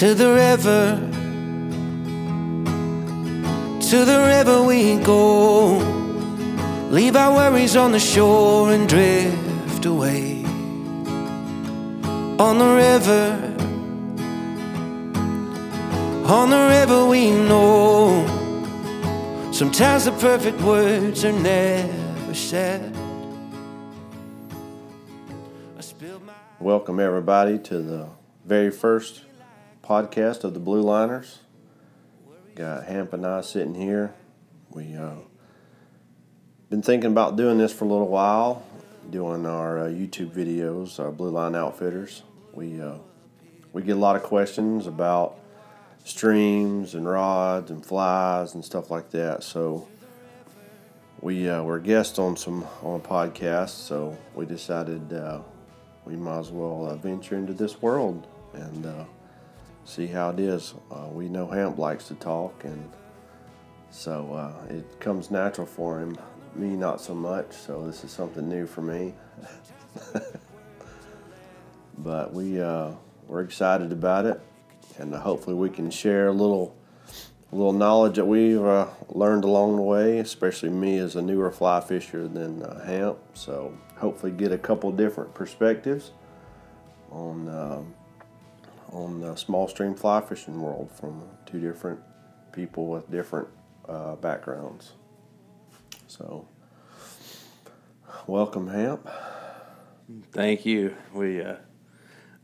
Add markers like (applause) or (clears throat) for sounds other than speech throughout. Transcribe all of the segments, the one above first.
To the river, to the river we go. Leave our worries on the shore and drift away. On the river, on the river we know. Sometimes the perfect words are never said. Welcome, everybody, to the very first podcast of the Blue Liners. Got Hamp and I sitting here. We uh, been thinking about doing this for a little while, doing our uh, YouTube videos, our Blue Line Outfitters. We uh, we get a lot of questions about streams and rods and flies and stuff like that. So we uh, were guests on some on a podcast, so we decided uh, we might as well uh, venture into this world and uh, see how it is. Uh, we know Hamp likes to talk, and so uh, it comes natural for him. Me, not so much. So this is something new for me. (laughs) but we uh, we're excited about it, and hopefully we can share a little little knowledge that we've uh, learned along the way, especially me as a newer fly fisher than uh, Hamp. So hopefully get a couple different perspectives on on the small stream fly fishing world from two different people with different uh, backgrounds. So welcome, Hamp. Thank you. We uh,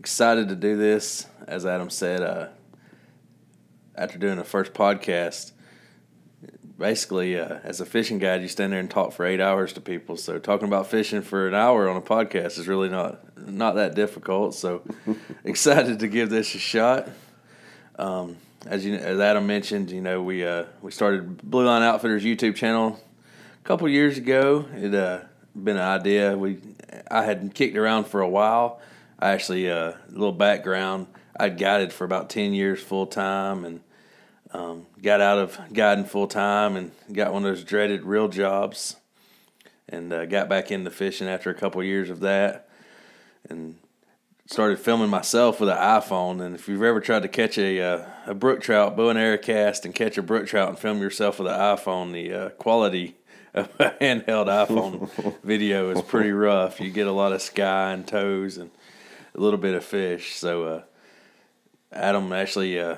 excited to do this. As Adam said, uh, after doing the first podcast, basically uh, as a fishing guide, you stand there and talk for eight hours to people. So talking about fishing for an hour on a podcast is really not not that difficult. So (laughs) excited to give this a shot. Um, as you as Adam mentioned, you know we uh, we started Blue Line Outfitters YouTube channel a couple years ago. It uh, been an idea we I had kicked around for a while. I actually uh, a little background. I'd guided for about ten years full time and um, got out of guiding full time and got one of those dreaded real jobs, and uh, got back into fishing after a couple years of that, and started filming myself with an iPhone. And if you've ever tried to catch a uh, a brook trout, bow and arrow cast, and catch a brook trout and film yourself with an iPhone, the uh, quality (laughs) of a handheld iPhone (laughs) video is pretty rough. You get a lot of sky and toes and a little bit of fish. So uh, Adam actually uh,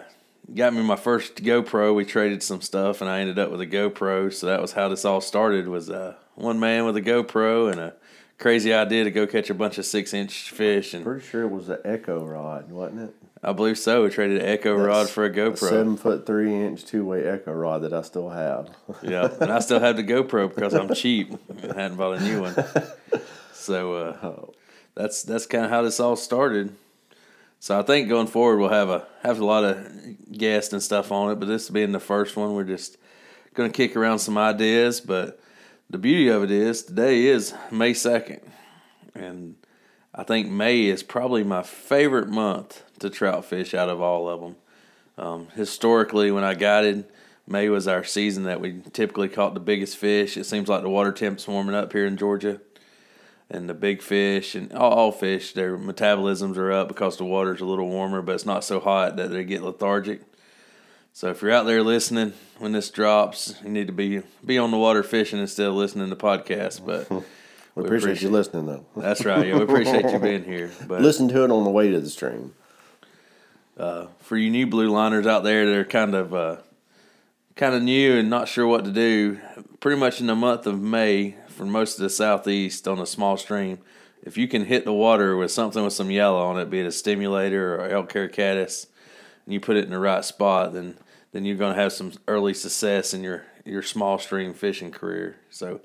got me my first GoPro. We traded some stuff, and I ended up with a GoPro. So that was how this all started. Was uh, one man with a GoPro and a crazy idea to go catch a bunch of six inch fish, and Pretty sure it was an Echo rod, wasn't it? I believe so. We traded an Echo rod for a A GoPro. seven foot three inch two way Echo rod that I still have. Yeah, and I still have the GoPro because I'm cheap. (laughs) I hadn't bought a new one. So uh, Oh. that's that's kind of how this all started. So I think going forward we'll have a have a lot of guests and stuff on it, but this being the first one, we're just to kick around some ideas. But the beauty of it is today is May second, and I think May is probably my favorite month to trout fish out of all of them. Um, historically, when I guided, May was our season that we typically caught the biggest fish. It seems like the water temp's warming up here in Georgia, and the big fish and all, all fish, their metabolisms are up because the water's a little warmer, but it's not so hot that they get lethargic. So if you're out there listening when this drops, you need to be be on the water fishing instead of listening to podcasts. But (laughs) We, We appreciate, appreciate- you listening, though. (laughs) that's right. Yeah, we appreciate you being here. (laughs) But Listen to it on the way to the stream. for you new blue liners out there that are kind of uh, kind of new and not sure what to do, pretty much in the month of May for most of the southeast on a small stream, if you can hit the water with something with some yellow on it, be it a stimulator or elk hair caddis, and you put it in the right spot, then then you're going to have some early success in your your small stream fishing career. So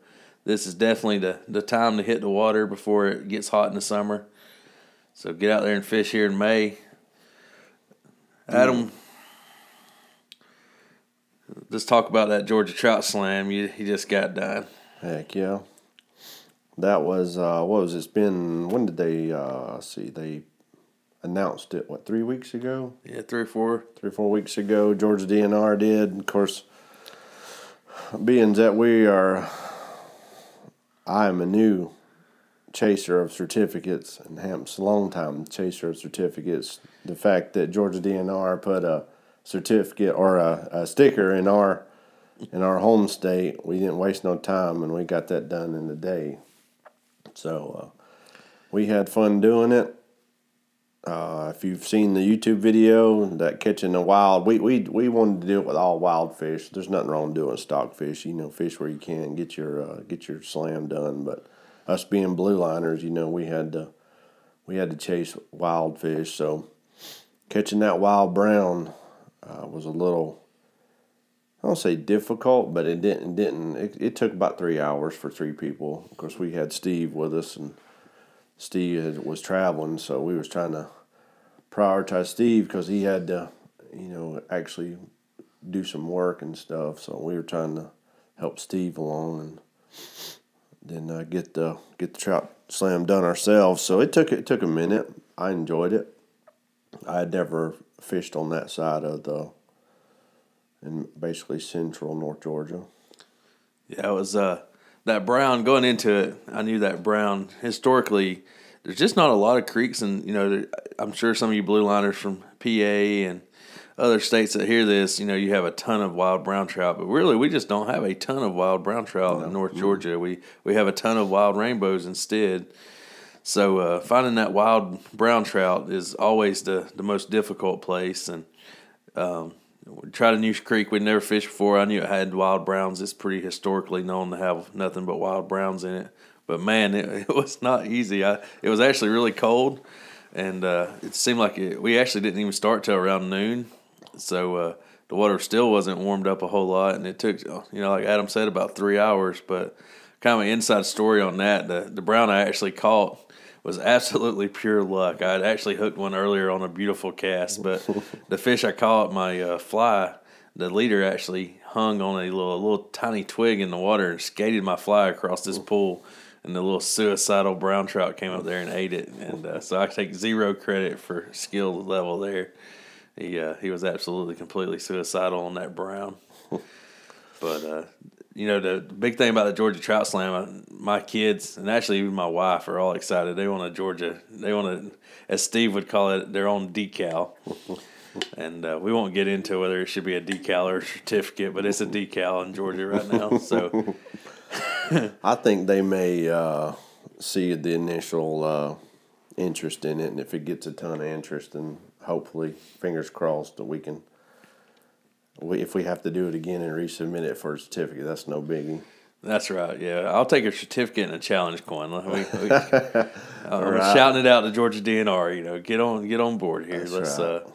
this is definitely the the time to hit the water before it gets hot in the summer. So get out there and fish here in May. Adam, let's talk about that Georgia Trout Slam. You you just got done. Heck yeah. That was uh what was it? it's been when did they uh see they announced it what three weeks ago Yeah, three or four. three or four weeks ago Georgia DNR did of course being that we are I am a new chaser of certificates, and Hamp's a long time chaser of certificates. The fact that Georgia DNR put a certificate or a, a sticker in our in our home state, we didn't waste no time, and we got that done in a day. So uh, we had fun doing it. Uh, if you've seen the YouTube video, that catching the wild, we, we we wanted to do it with all wild fish. There's nothing wrong doing stockfish. You know, fish where you can get your uh, get your slam done. But us being blue liners, you know, we had to we had to chase wild fish. So catching that wild brown uh, was a little I don't say difficult, but it didn't didn't it, it took about three hours for three people. Of course, we had Steve with us, and Steve was traveling, so we was trying to prioritize Steve because he had to, you know, actually do some work and stuff. So we were trying to help Steve along and then uh, get the get the trout slam done ourselves. So it took it took a minute. I enjoyed it. I had never fished on that side of the in basically central North Georgia. Yeah, it was uh, that brown going into it. I knew that brown historically. There's just not a lot of creeks, and you know, I'm sure some of you blue liners from PA and other states that hear this, you know, you have a ton of wild brown trout, but really, we just don't have a ton of wild brown trout no. in North Georgia. We we have a ton of wild rainbows instead. So uh, finding that wild brown trout is always the the most difficult place, and um, tried a new creek we'd never fished before. I knew it had wild browns. It's pretty historically known to have nothing but wild browns in it. But man, it, (laughs) it was not easy. I, it was actually really cold, and uh, it seemed like it, we actually didn't even start till around noon. So uh, the water still wasn't warmed up a whole lot, and it took you know like Adam said about three hours. But kind of an inside story on that. The the brown I actually caught was absolutely pure luck. I had actually hooked one earlier on a beautiful cast, but (laughs) the fish I caught, my uh, fly, the leader actually hung on a little, a little tiny twig in the water and skated my fly across this pool. And the little suicidal brown trout came up there and ate it. And uh, so I take zero credit for skill level there. He uh, he was absolutely completely suicidal on that brown. (laughs) But uh, you know, the big thing about the Georgia Trout Slam, uh, my kids and actually even my wife are all excited. They want a Georgia, they want a, as Steve would call it, their own decal. (laughs) and uh, we won't get into whether it should be a decal or a certificate, but it's a decal in Georgia right now. So (laughs) I think they may uh, see the initial uh, interest in it, and if it gets a ton of interest, then hopefully, fingers crossed, that we can we, if we have to do it again and resubmit it for a certificate, that's no biggie. That's right. Yeah, I'll take a certificate and a challenge coin. We, we, (laughs) I'm right. shouting it out to Georgia DNR. You know, get on, get on board here. That's Let's. Right. Uh,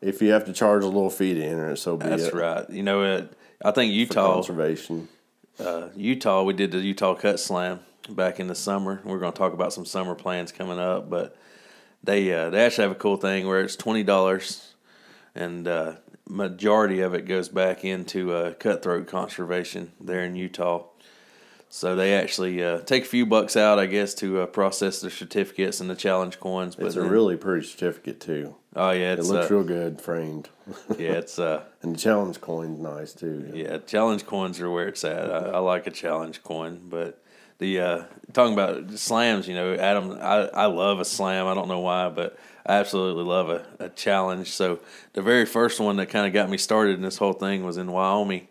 if you have to charge a little fee to enter it, so be that's it. right. You know, it, I think Utah conservation. Uh, Utah, we did the Utah Cut Slam back in the summer. We're going to talk about some summer plans coming up, but they uh, they actually have a cool thing where it's twenty dollars, and uh, majority of it goes back into uh, cutthroat conservation there in Utah. So they actually uh, take a few bucks out, I guess, to uh, process the certificates and the challenge coins. But it's then, a really pretty certificate too. Oh yeah, it looks uh, real good framed. (laughs) Yeah, it's uh, and the challenge coin's nice too. Yeah. yeah, challenge coins are where it's at. I, I like a challenge coin, but the uh, talking about slams, you know, Adam, I, I love a slam. I don't know why, but I absolutely love a, a challenge. So the very first one that kind of got me started in this whole thing was in Wyoming.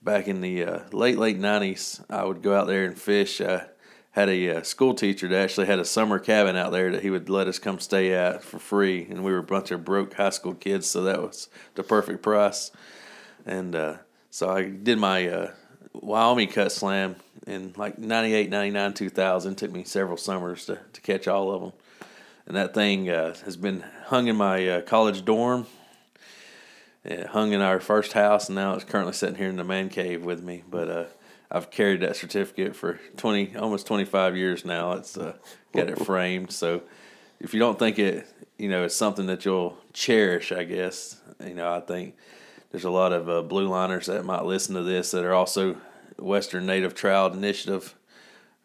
Back in the uh, late late nineties, I would go out there and fish. I had a uh, school teacher that actually had a summer cabin out there that he would let us come stay at for free, and we were a bunch of broke high school kids, so that was the perfect price. And uh, so I did my uh, Wyoming cut slam in like 98, 99, 2000. It took me several summers to, to catch all of them and that thing uh, has been hung in my uh, college dorm. It hung in our first house, and now it's currently sitting here in the man cave with me. But uh, I've carried that certificate for twenty, almost twenty five years now. It's uh, got it (laughs) framed. So if you don't think it, you know, it's something that you'll cherish, I guess. You know, I think there's a lot of uh, blue liners that might listen to this that are also Western Native Trout Initiative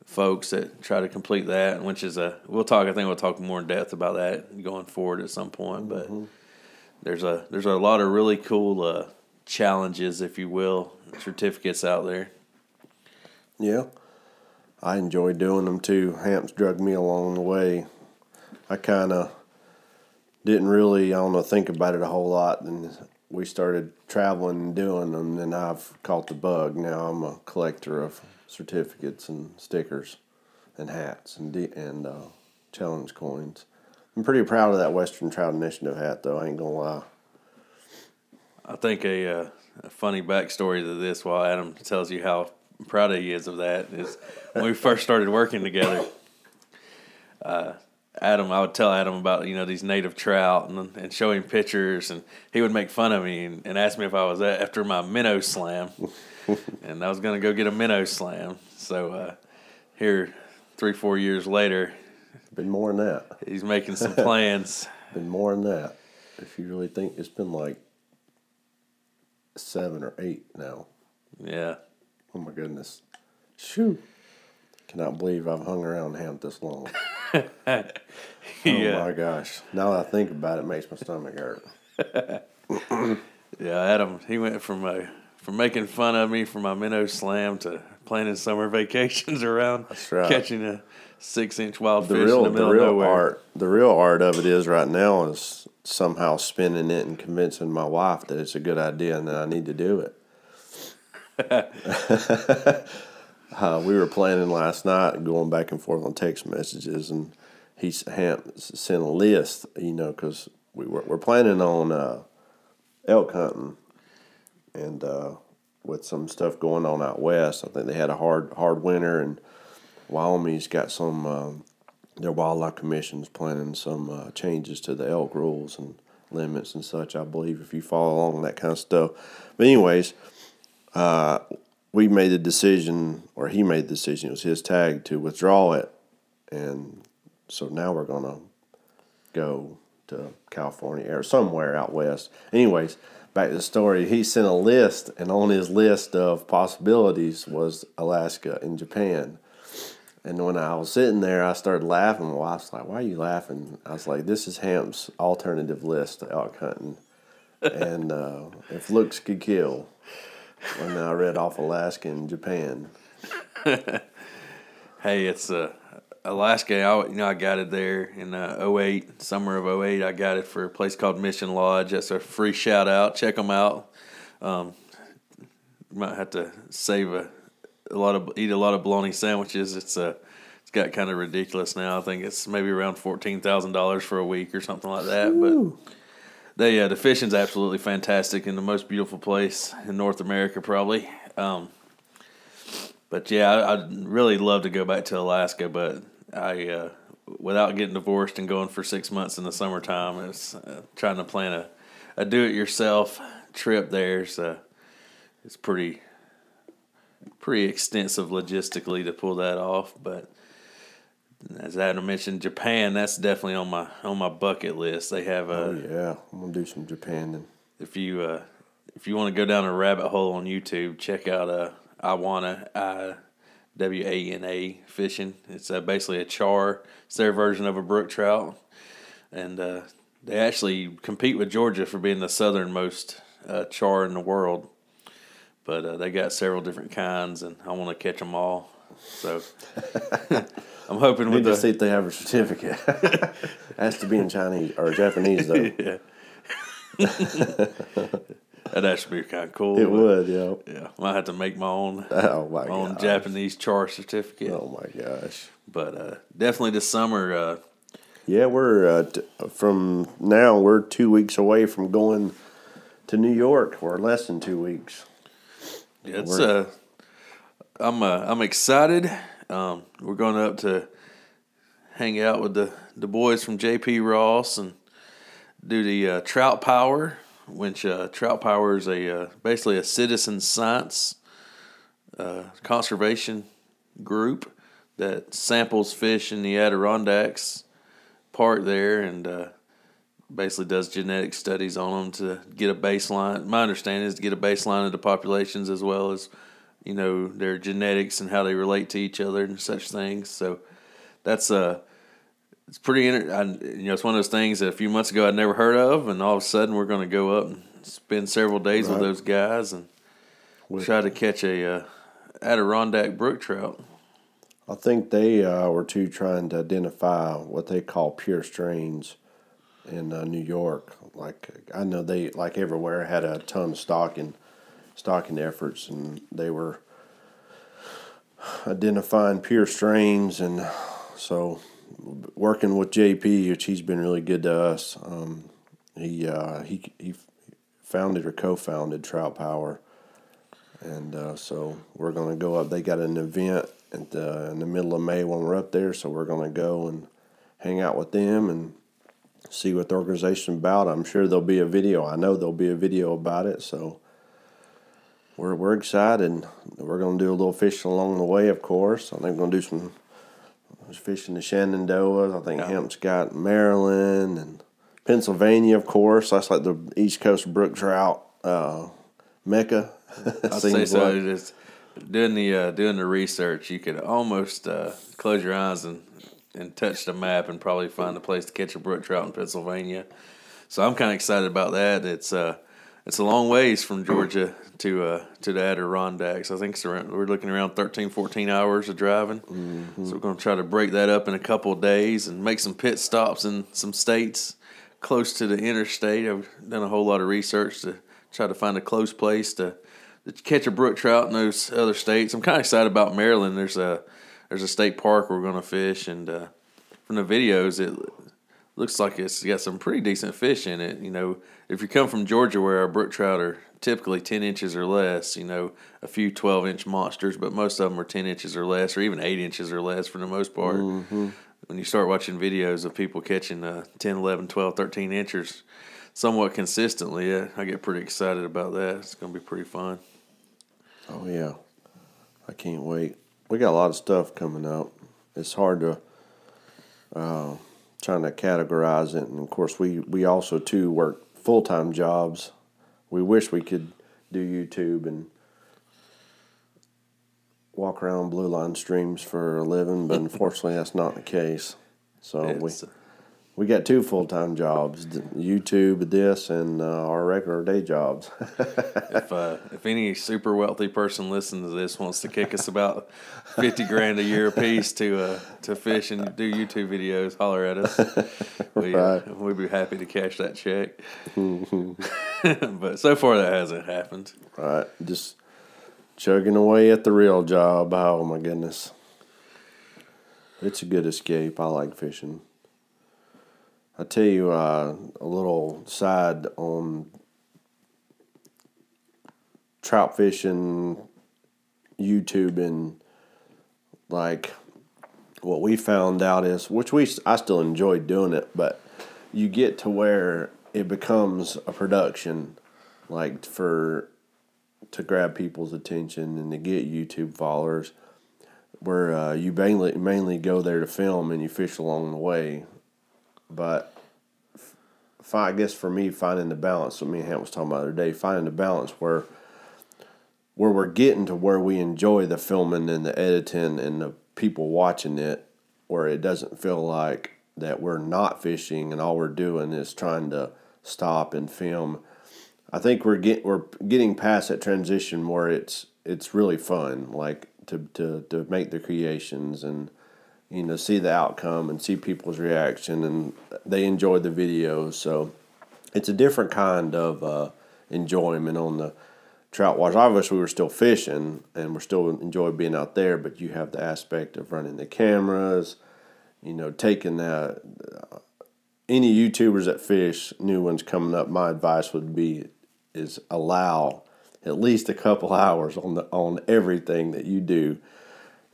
folks that try to complete that, which is a we'll talk. I think we'll talk more in depth about that going forward at some point. But mm-hmm. there's a there's a lot of really cool uh, challenges, if you will, certificates out there. Yeah, I enjoy doing them too. Hamps drug me along the way. I kind of didn't really, I don't know, think about it a whole lot. And we started traveling and doing them. And then I've caught the bug. Now I'm a collector of certificates and stickers and hats and and uh, challenge coins. I'm pretty proud of that Western Trout Initiative hat, though. I ain't gonna lie. I think a, uh, a funny backstory to this, while Adam tells you how proud he is of that, is when we first started working together. Uh, Adam, I would tell Adam about you know these native trout and and show him pictures, and he would make fun of me and, and ask me if I was at, after my minnow slam, (laughs) and I was gonna go get a minnow slam. So uh, here, three four years later, Been more than that. he's making some (laughs) plans. Been more than that. If you really think it's been like seven or eight now. yeah, Oh my goodness. Shoo. Cannot believe I've hung around Hamp this long. (laughs) (laughs) Oh my gosh. Now that I think about it, it makes my stomach hurt. (laughs) Yeah, Adam. He went from uh, from making fun of me for my minnow slam to planning summer (laughs) vacations around right. catching a six inch wild The fish real, in the the middle of nowhere. art, the real art of it is right now is somehow spinning it and convincing my wife that it's a good idea and that I need to do it. Uh, we were planning last night, going back and forth on text messages, and he sent a list, you know, because we were we're planning on uh, elk hunting, and uh, with some stuff going on out west, I think they had a hard hard winter, and Wyoming's got some. Um, their wildlife commission's planning some uh, changes to the elk rules and limits and such. I believe if you follow along that kind of stuff. But anyways, uh, we made the decision, or he made the decision. It was his tag to withdraw it, and so now we're gonna go to California or somewhere out west. Anyways, back to the story. He sent a list, and on his list of possibilities was Alaska and Japan. And when I was sitting there, I started laughing. My wife's like, "Why are you laughing?" I was like, "This is Hamp's alternative list to elk hunting." and uh, if looks could kill, when I read off Alaska and Japan, (laughs) Hey, it's uh, Alaska. I, you know, I got it there in uh, 08, summer of 08. I got it for a place called Mission Lodge. That's a free shout out. Check them out. Um, you might have to save a, a lot of eat a lot of bologna sandwiches. It's uh, it's got kind of ridiculous now. I think it's maybe around fourteen thousand dollars for a week or something like that. But they uh, the fishing's absolutely fantastic and the most beautiful place in North America, probably. Um, but yeah, I, I'd really love to go back to Alaska, but I, uh, without getting divorced and going for six months in the summertime, it's uh, trying to plan a, a do-it-yourself trip there. So it's pretty, pretty extensive logistically to pull that off. But as Adam mentioned, Japan that's definitely on my on my bucket list. They have a oh yeah, I'm gonna do some Japan then. if you uh, if you want to go down a rabbit hole on YouTube, check out uh, Iwana I W A N A fishing. It's uh, basically a char. It's their version of a brook trout, and uh, they actually compete with Georgia for being the southernmost uh, char in the world. But uh, they got several different kinds, and I want to catch them all. So (laughs) (laughs) I'm hoping We with the see if they have a certificate. (laughs) Has to be in Chinese or Japanese though. (laughs) yeah. (laughs) That'd actually be kind of cool. It would, yeah. Yeah, might have to make my own Oh my own gosh. Japanese char certificate. Oh my gosh. But uh, definitely this summer. Uh, Yeah, we're uh, t- from now. We're two weeks away from going to New York, or less than two weeks. Yeah, it's uh, I'm uh, I'm excited. Um, we're going up to hang out with the the boys from JP Ross and do the uh, Trout Power, which uh, Trout Power is a uh, basically a citizen science uh, conservation group that samples fish in the Adirondacks park there and uh, basically does genetic studies on them to get a baseline. My understanding is to get a baseline of the populations as well as you know their genetics and how they relate to each other and such things. So that's uh it's pretty inter- I, you know it's one of those things that a few months ago I'd never heard of, and all of a sudden we're going to go up and spend several days with those guys and With- try to catch a uh, Adirondack brook trout. I think they uh, were too trying to identify what they call pure strains in uh, New York. Like I know they like everywhere had a ton of stocking stocking efforts, and they were identifying pure strains, and so working with JP, which he's been really good to us. Um, he uh, he he founded or co-founded Trout Power, and uh, so we're going to go up. They got an event at the, in the middle of May when we're up there, so we're going to go and hang out with them and see what the organization's about. I'm sure there'll be a video. I know there'll be a video about it, so we're we're excited. We're going to do a little fishing along the way, of course. I think we're going to do some fishing the Shenandoah. I think yeah. Hamp's got Maryland and Pennsylvania, of course. That's like the East Coast brook trout uh, mecca. (laughs) I'd say so. Like. Just doing the uh, doing the research, you could almost uh, close your eyes and and touch the map and probably find a place to catch a brook trout in Pennsylvania. So I'm kind of excited about that. It's uh, it's a long ways from Georgia to uh, to the Adirondacks. I think around, we're looking around 13, 14 hours of driving. Mm-hmm. So we're going to try to break that up in a couple of days and make some pit stops in some states close to the interstate. I've done a whole lot of research to try to find a close place to, to catch a brook trout in those other states. I'm kind of excited about Maryland. There's a there's a state park we're going to fish, and uh, from the videos, it looks like it's got some pretty decent fish in it. You know, if you come from Georgia, where our brook trout are typically 10 inches or less, you know, a few 12 inch monsters, but most of them are 10 inches or less, or even 8 inches or less for the most part. Mm-hmm. When you start watching videos of people catching uh, 10, 11, 12, 13 inches somewhat consistently, I get pretty excited about that. It's going to be pretty fun. Oh, yeah. I can't wait. We got a lot of stuff coming up. It's hard to. Uh, trying to categorize it. And of course, we, we also too work full time jobs. We wish we could do YouTube and walk around blue line streams for a living, but (laughs) unfortunately, that's not the case. So it's, we we got two full time jobs: YouTube, this, and uh, our regular day jobs. (laughs) if uh, if any super wealthy person listening to this wants to kick us about (laughs) fifty grand a year apiece to uh, to fish and do YouTube videos, holler at us. (laughs) We, uh, right. we'd be happy to cash that check. but so far, that hasn't happened. Right, just chugging away at the real job. Oh my goodness, it's a good escape. I like fishing. I tell you uh, a little side on trout fishing, YouTube, and like what we found out is, which we I still enjoy doing it, but you get to where it becomes a production, like for to grab people's attention and to get YouTube followers, where uh, you mainly mainly go there to film and you fish along the way but I guess for me, finding the balance, what me and Hamp was talking about the other day, finding the balance where where we're getting to where we enjoy the filming and the editing and the people watching it, where it doesn't feel like that we're not fishing and all we're doing is trying to stop and film. I think we're get we're getting past that transition where it's it's really fun, like to to to make the creations and you know, see the outcome and see people's reaction, and they enjoy the videos. So it's a different kind of uh, enjoyment on the trout watch Obviously, we were still fishing and we're still enjoy being out there, but you have the aspect of running the cameras, you know, taking that. Uh, any YouTubers that fish, new ones coming up, my advice would be is allow at least a couple (laughs) hours on the on everything that you do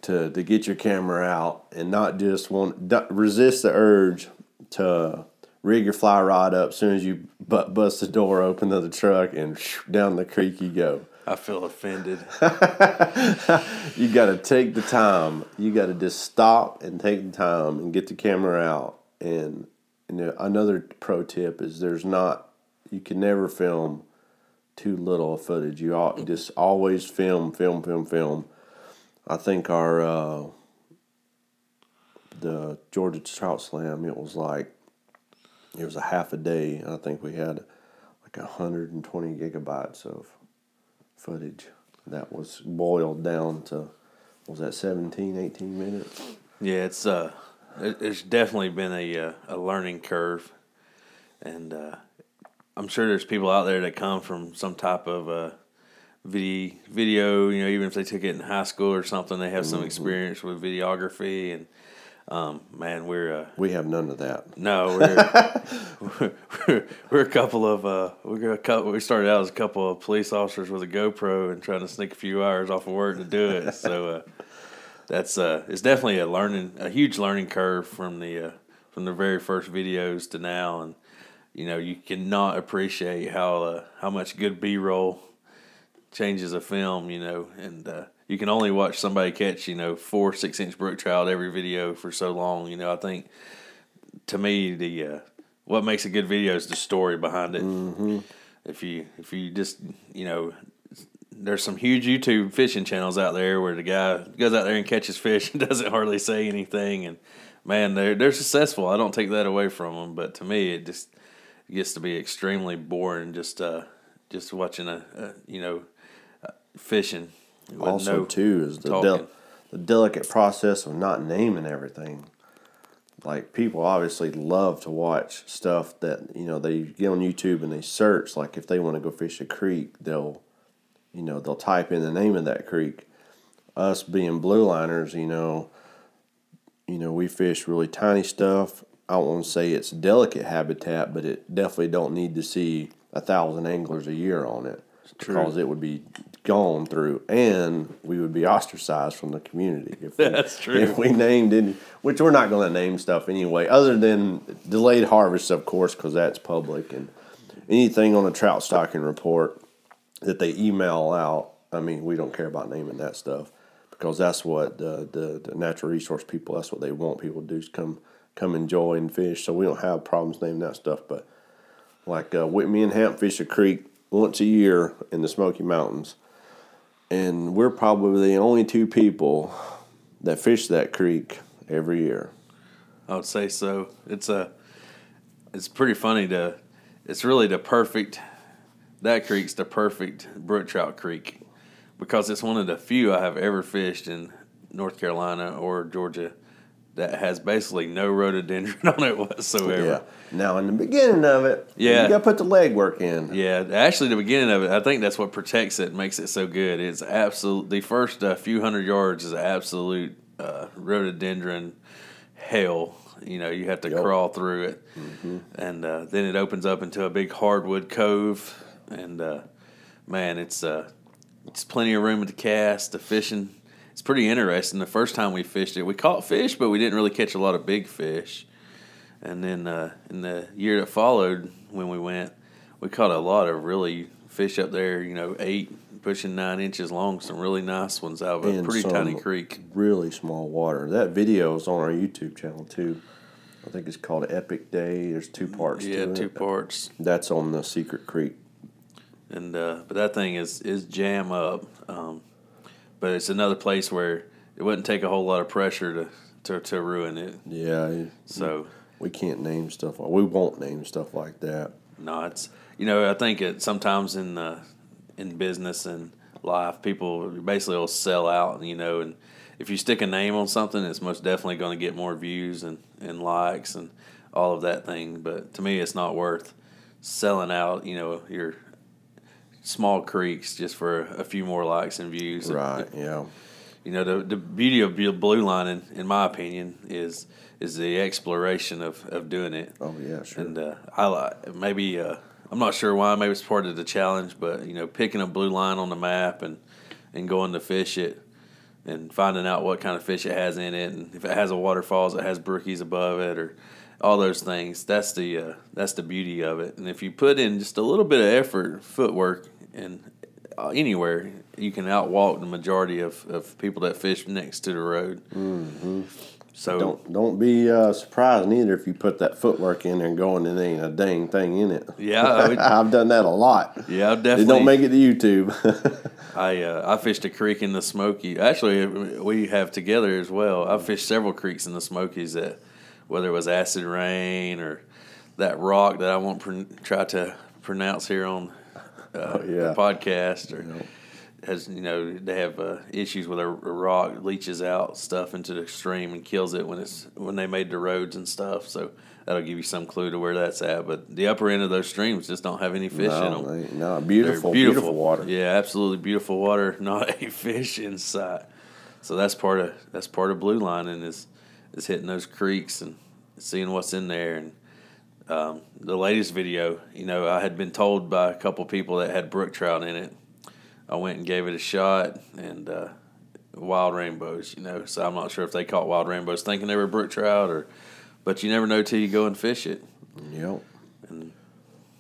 to to get your camera out and not just want resist the urge to rig your fly rod up as soon as you bust the door open of the truck and down the creek you go. I feel offended. (laughs) you got to take the time. You got to just stop and take the time and get the camera out. And, and another pro tip is there's not you can never film too little footage. You just always film, film, film, film I think our uh, the Georgia Trout Slam it was like it was a half a day. I think we had like 120 gigabytes of footage that was boiled down to was that 17, 18 minutes? Yeah, it's uh, it, it's definitely been a uh, a learning curve, and uh, I'm sure there's people out there that come from some type of uh, video, video. You know, even if they took it in high school or something, they have some experience with videography. And um, man, we're uh, We have none of that. no, (laughs) we're we're, we're a couple of uh, we're a couple. We started out as a couple of police officers with a GoPro and trying to sneak a few hours off of work to do it. So uh, that's uh, it's definitely a learning, a huge learning curve from the uh, from the very first videos to now, and you know you cannot appreciate how uh, how much good B roll changes a film. You know, and uh, you can only watch somebody catch you know four six inch brook trout every video for so long. You know, I think to me the uh, what makes a good video is the story behind it. Mm-hmm. If you if you just you know there's some huge YouTube fishing channels out there where the guy goes out there and catches fish and (laughs) doesn't hardly say anything, and man, they're they're successful. I don't take that away from them, but to me, it just gets to be extremely boring just uh just watching a, a you know fishing. Also, no too, is the del- the delicate process of not naming everything. Like people obviously love to watch stuff that you know they get on YouTube and they search. Like if they want to go fish a creek, they'll, you know, they'll type in the name of that creek. Us being blue liners, you know, you know we fish really tiny stuff. I don't want to say it's delicate habitat, but it definitely don't need to see a thousand anglers a year on it true. because it would be gone through, and we would be ostracized from the community. If we, (laughs) That's true. If we named any, which we're not going to name stuff anyway, other than delayed harvests, of course, because that's public, and anything on a trout stocking report that they email out. I mean, we don't care about naming that stuff because that's what the, the, the natural resource people. That's what they want people to do is come come enjoy and fish. So we don't have problems naming that stuff. But like uh, Whitney and Hamp fish a creek once a year in the Smoky Mountains, and we're probably the only two people that fish that creek every year. I would say so. It's a, it's pretty funny to, it's really the perfect, that creek's the perfect brook trout creek, because it's one of the few I have ever fished in North Carolina or Georgia that has basically no rhododendron (laughs) on it whatsoever. Yeah. Now in the beginning of it, Yeah. you got to put the legwork in. Yeah, actually, the beginning of it, I think that's what protects it, and makes it so good. It's absolute. The first uh, few hundred yards is absolute uh, rhododendron hell. You know, you have to Yep. crawl through it, and uh, then it opens up into a big hardwood cove, and uh, man, it's uh, it's plenty of room to cast. The fishing, it's pretty interesting. The first time we fished it, we caught fish, but we didn't really catch a lot of big fish. And then uh, in the year that followed, when we went, we caught a lot of really fish up there. You know, eight pushing nine inches long, some really nice ones out of a And pretty tiny creek. Really small water. That video is on our YouTube channel too. I think it's called Epic Day. There's two parts Yeah, to it. two parts. That's on the Secret Creek. and uh, but that thing is is jam up. Um, but it's another place where it wouldn't take a whole lot of pressure to to, to ruin it. Yeah, So we can't name stuff. like We won't name stuff like that. no, it's you know I think it sometimes in the in business and life people basically will sell out. and You know, and if you stick a name on something, it's most definitely going to get more views and and likes and all of that thing. But to me, it's not worth selling out. You know, your small creeks just for a few more likes and views. Right. Yeah. You know, the, the beauty of blue- blue lining, in my opinion, is is the exploration of, of doing it. Oh yeah. Sure. And uh, I like maybe uh, I'm not sure why. Maybe it's part of the challenge, but you know, picking a blue line on the map and and going to fish it and finding out what kind of fish it has in it, and if it has a waterfalls, it has brookies above it, or all those things. That's the uh, that's the beauty of it. And if you put in just a little bit of effort, footwork, and uh, anywhere, you can outwalk the majority of, of people that fish next to the road. Mm-hmm. So don't don't be uh, surprised neither if you put that footwork in there and going and ain't a dang thing in it. yeah, would- (laughs) I've done that a lot. yeah, It definitely. don't make it to YouTube. (laughs) I uh, I fished a creek in the Smoky. Actually, we have together as well. I fished several creeks in the Smokies that, whether it was acid rain or that rock that I won't pron- try to pronounce here on uh, Oh, (laughs) yeah. podcast, or has you know they have uh, issues with a, a rock leaches out stuff into the stream and kills it when it's when they made the roads and stuff. So that'll give you some clue to where that's at. But the upper end of those streams just don't have any fish in them. they- no, They're beautiful, beautiful, water. Yeah, absolutely beautiful water. (laughs) Not a fish in sight. So that's part of that's part of blue lining is is hitting those creeks and seeing what's in there. And um, the latest video, you know, I had been told by a couple people that had brook trout in it. I went and gave it a shot and uh, wild rainbows. You know, so I'm not sure if they caught wild rainbows thinking they were brook trout or, but you never know till you go and fish it. Yep. And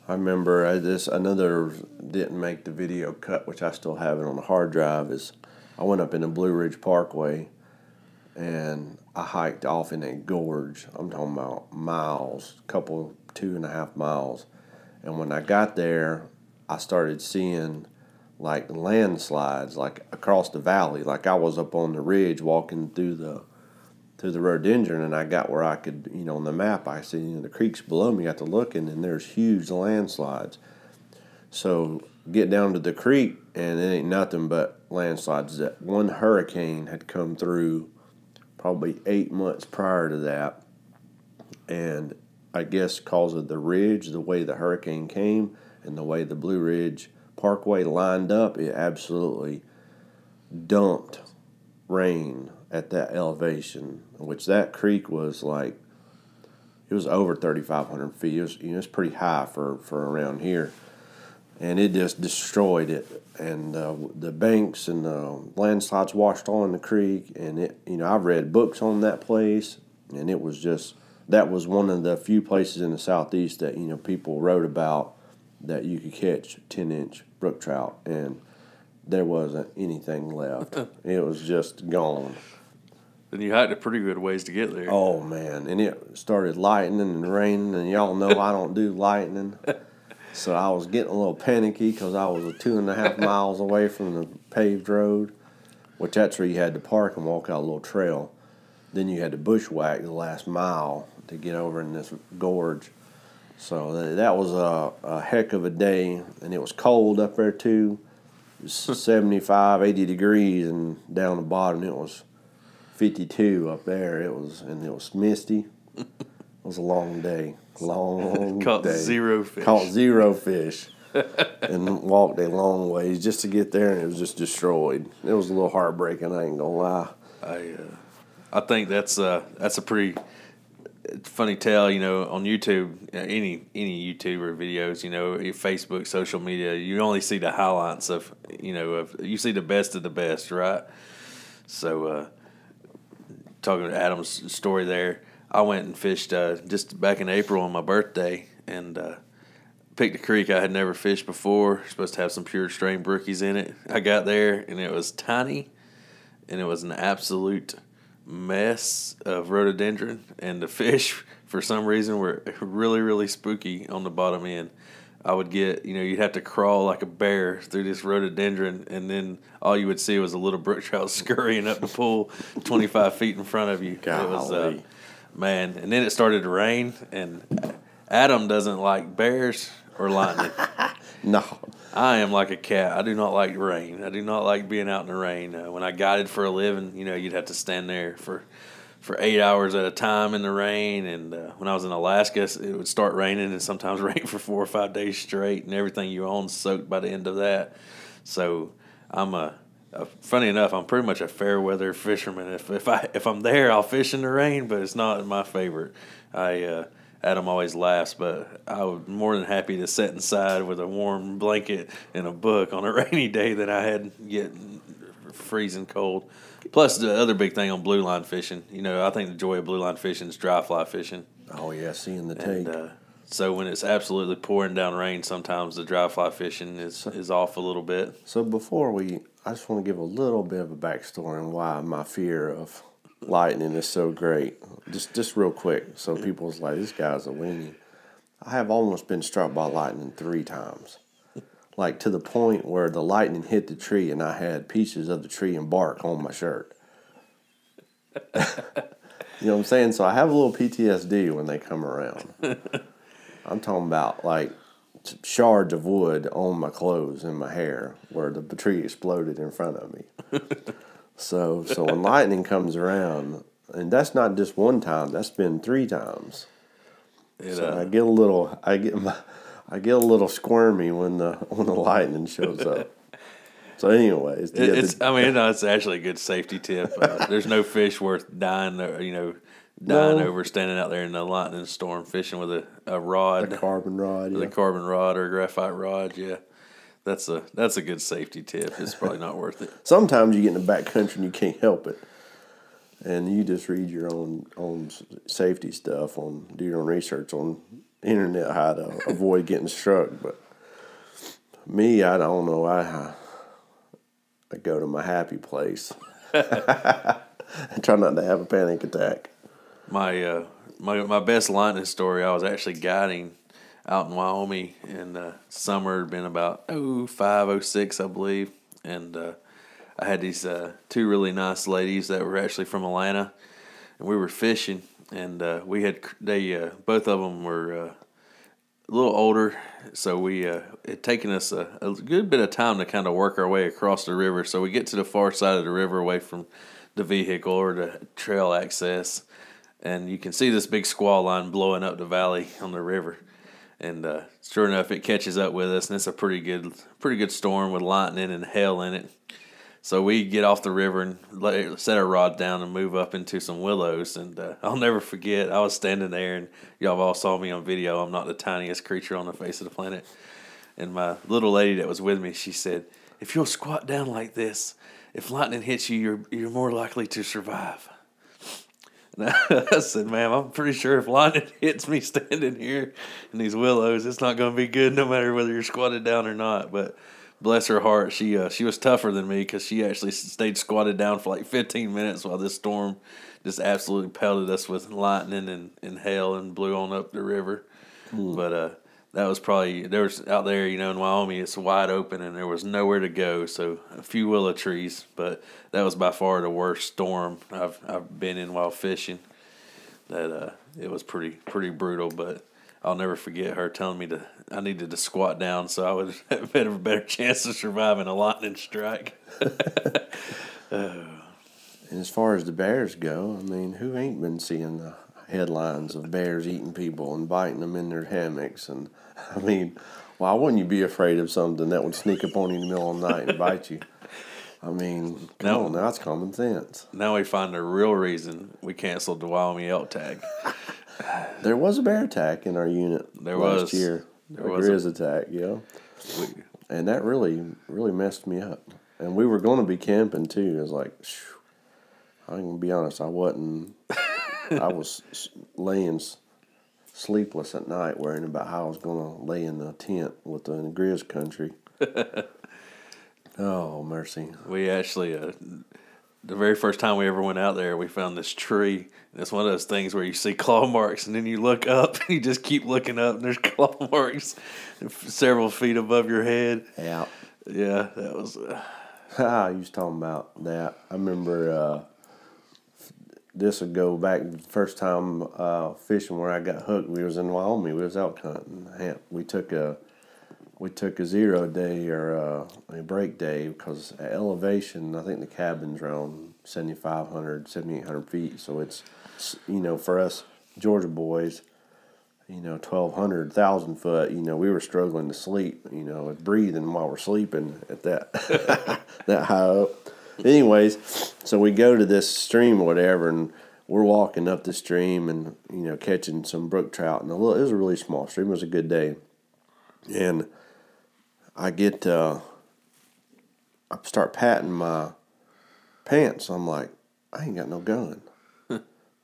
I remember I, this another didn't make the video cut, which I still have it on the hard drive. Is I went up in the Blue Ridge Parkway, and I hiked off in a gorge. I'm talking about miles, a couple two and a half miles, and when I got there, I started seeing like landslides like across the valley. Like I was up on the ridge walking through the through the rhododendron and I got where I could, you know, on the map I see you know, the creeks below me, got to looking and there's huge landslides. So get down to the creek and it ain't nothing but landslides. That one hurricane had come through probably eight months prior to that. And I guess because of the ridge, the way the hurricane came and the way the Blue Ridge Parkway lined up, it absolutely dumped rain at that elevation, which that creek was like it was over thirty five hundred feet. It was you know it's pretty high for for around here, and it just destroyed it. And uh, the banks and the landslides washed on the creek, and it you know I've read books on that place, and it was just that was one of the few places in the southeast that you know people wrote about that you could catch ten inch brook trout and there wasn't anything left. it was just gone. then you hiked a pretty good ways to get there. Oh man! And it started lightning and raining, and y'all know I don't do lightning, (laughs) so I was getting a little panicky because I was two and a half (laughs) miles away from the paved road, which that's where you had to park and walk out a little trail. Then you had to bushwhack the last mile to get over in this gorge. So that was a, a heck of a day, and it was cold up there too. It was (laughs) 75, 80 degrees, and down the bottom it was 52 up there. It was and it was misty. It was a long day, long (laughs) Caught day. zero fish. Caught zero fish, (laughs) and walked a long ways just to get there, and it was just destroyed. It was a little heartbreaking. I ain't gonna lie. I uh, I think that's uh that's a pretty funny tale. You know, on YouTube, uh, any any YouTuber videos, you know, Facebook, social media, you only see the highlights of you know of you see the best of the best, right? So, uh, talking to Adam's story there, I went and fished uh, just back in April on my birthday, and. Uh, picked a creek I had never fished before. Supposed to have some pure strain brookies in it. I got there and it was tiny, and it was an absolute mess of rhododendron. And the (laughs) fish, for some reason, were really really spooky on the bottom end. I would get, you know, you'd have to crawl like a bear through this rhododendron, and then all you would see was a little brook trout (laughs) scurrying up the pool, twenty five feet in front of you. It was, uh, man, and then it started to rain, and Adam doesn't like bears or lightning. (laughs) No, I am like a cat. I do not like rain. I do not like being out in the rain. Uh, when I guided for a living, you know, you'd have to stand there for for eight hours at a time in the rain. And uh, when I was in Alaska, it would start raining and sometimes (laughs) rain for four or five days straight, and everything you own soaked by the end of that. So I'm a, a funny enough, I'm pretty much a fair weather fisherman. If if I if I'm there, I'll fish in the rain, but it's not my favorite. I uh, Adam always laughs, but I was more than happy to sit inside with a warm blanket and a book on a (laughs) rainy day than I had get freezing cold. Plus, the other big thing on blue line fishing, you know, I think the joy of blue line fishing is dry fly fishing. oh yeah, seeing the And uh, so when it's absolutely pouring down rain, sometimes the dry fly fishing is, is off a little bit. So before we, I just want to give a little bit of a backstory on why my fear of lightning is so great. Just just real quick, so people's like, this guy's a weenie. I have almost been struck by lightning three times, like to the point where the lightning hit the tree and I had pieces of the tree and bark on my shirt. you know what I'm saying? So I have a little PTSD when they come around. (laughs) I'm talking about like shards of wood on my clothes and my hair where the tree exploded in front of me. So so when lightning comes around, and that's not just one time. That's been three times. It, So uh, I get a little I get my I get a little squirmy when the when the lightning shows up. So, anyways, It, it's. the- I mean, no, it's actually a good safety tip. Uh, there's no fish worth dying. uh, You know, dying No. over standing out there in the lightning storm fishing with a, a rod, the carbon rod. with Yeah. a carbon rod or a graphite rod. Yeah, that's a that's a good safety tip. It's probably not worth it. (laughs) Sometimes you get in the back country and you can't help it, and you just read your own own safety stuff on do your own research on internet how to avoid getting struck. But me, I don't know. I I go to my happy place. (laughs) (laughs) and try not to have a panic attack. My uh, my my best lightning story. I was actually guiding out in Wyoming in the summer. Been about oh five oh six, I believe, and uh, I had these uh, two really nice ladies that were actually from Atlanta, and we were fishing, and uh, we had they uh, both of them were. Uh, a little older, so we uh, it taken us a, a good bit of time to kind of work our way across the river. So we get to the far side of the river, away from the vehicle or the trail access, and you can see this big squall line blowing up the valley on the river. And uh, sure enough, it catches up with us, and it's a pretty good, pretty good storm with lightning and hail in it. So we get off the river and let, set our rod down and move up into some willows. And uh, I'll never forget, I was standing there, and y'all all saw me on video. I'm not the tiniest creature on the face of the planet. And my little lady that was with me, she said, "If you'll squat down like this, if lightning hits you, you're you're more likely to survive." (laughs) I said, "Ma'am, I'm pretty sure if lightning (laughs) hits me standing here in these willows, it's not going to be good, no matter whether you're squatted down or not." But bless her heart, she uh, she was tougher than me because she actually stayed squatted down for like 15 minutes while this storm just absolutely pelted us with lightning and, and hail and blew on up the river. But uh, that was probably there was out there, you know, in Wyoming, it's wide open and there was nowhere to go. So a few willow trees, but that was by far the worst storm I've I've been in while fishing. That uh, it was pretty pretty brutal, but I'll never forget her telling me to I needed to squat down so I would (laughs) have a better chance of surviving a lightning strike. (laughs) (laughs) And as far as the bears go, I mean, who ain't been seeing the headlines of bears eating people and biting them in their hammocks? And (laughs) I mean, why wouldn't you be afraid of something that would sneak up on you in the middle of the night and bite you? I mean, come No. on, now, that's common sense. Now we find the real reason we canceled the Wyoming elk tag. (sighs) There was a bear attack in our unit There last was. year. There a was a- grizz attack, yeah. We, And that really, really messed me up. And we were going to be camping too. I was like. I'm gonna be honest, I wasn't. I was laying sleepless at night, worrying about how I was gonna lay in the tent with the in Grizz country. (laughs) oh mercy! We actually, uh, the very first time we ever went out there, we found this tree. And it's one of those things where you see claw marks, and then you look up, (laughs) and you just keep looking up, and there's (laughs) claw marks several feet above your head. Yeah, Yeah, that was. Uh, I was talking about that. I remember uh, this would go back first time uh, fishing where I got hooked. We was in Wyoming. We was elk hunting. We took a we took a zero day or uh, a break day because at elevation, I think the cabin's around 7,500, 7,800 feet. So it's, you know, for us Georgia boys, you know, 1,200, 1,000 foot, you know, we were struggling to sleep, you know, breathing while we're sleeping at that, (laughs) that high up. Anyways, so we go to this stream or whatever, and we're walking up the stream and, you know, catching some brook trout. And a little, it was a really small stream. It was a good day. And I get, uh, I start patting my pants. I'm like, I ain't got no gun. (laughs)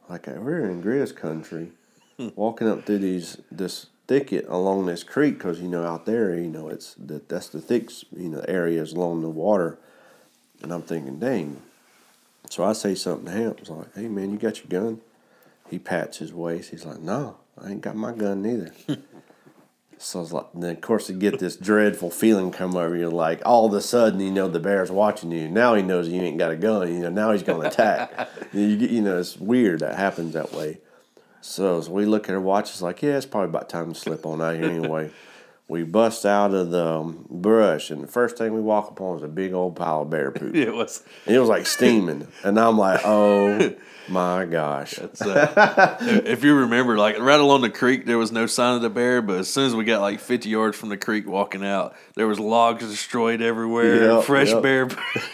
like we're in Grizz country, walking up through these this thicket along this creek because you know out there you know it's that that's the thick you know areas along the water, and I'm thinking, dang. So I say something to him. I was like, hey man, you got your gun? He pats his waist. He's like, no, I ain't got my gun neither. (laughs) So I was like, then of course you get this dreadful feeling come over you, like all of a sudden you know the bear's watching you. Now he knows you ain't got a gun. You know now he's going to attack. (laughs) you get, you know it's weird that happens that way. So as we look at our watch, it's like, yeah, it's probably about time to slip on out here anyway. (laughs) we bust out of the um, brush, and the first thing we walk upon is a big old pile of bear poop. (laughs) It was. And it was like steaming, and I'm like, oh (laughs) my gosh. Uh, if you remember, like right along the creek, there was no sign of the bear, but as soon as we got like 50 yards from the creek walking out, there was logs destroyed everywhere, Yep, fresh yep. bear.